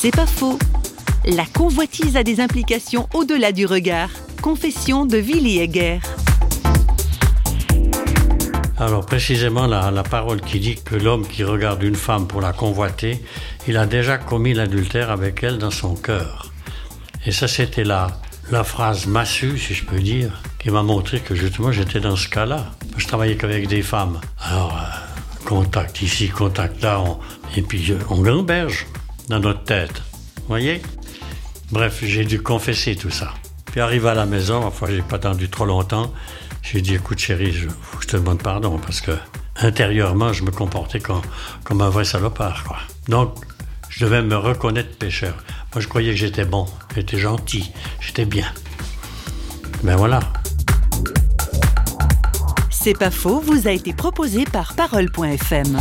C'est pas faux. La convoitise a des implications au-delà du regard. Confession de Willy Egger. Alors précisément la, la parole qui dit que l'homme qui regarde une femme pour la convoiter, il a déjà commis l'adultère avec elle dans son cœur. Et ça c'était la, la phrase massue, si je peux dire, qui m'a montré que justement j'étais dans ce cas-là. Je travaillais qu'avec des femmes. Alors, euh, contact ici, contact là, et puis euh, on gamberge dans notre tête. Vous voyez? Bref, j'ai dû confesser tout ça. Puis arrivé à la maison, enfin j'ai pas attendu trop longtemps, j'ai dit écoute chérie, je, je te demande pardon parce que intérieurement je me comportais comme, comme un vrai salopard. Quoi. Donc je devais me reconnaître pécheur. Moi je croyais que j'étais bon, j'étais gentil, j'étais bien. Ben voilà. C'est pas faux vous a été proposé par Parole.fm.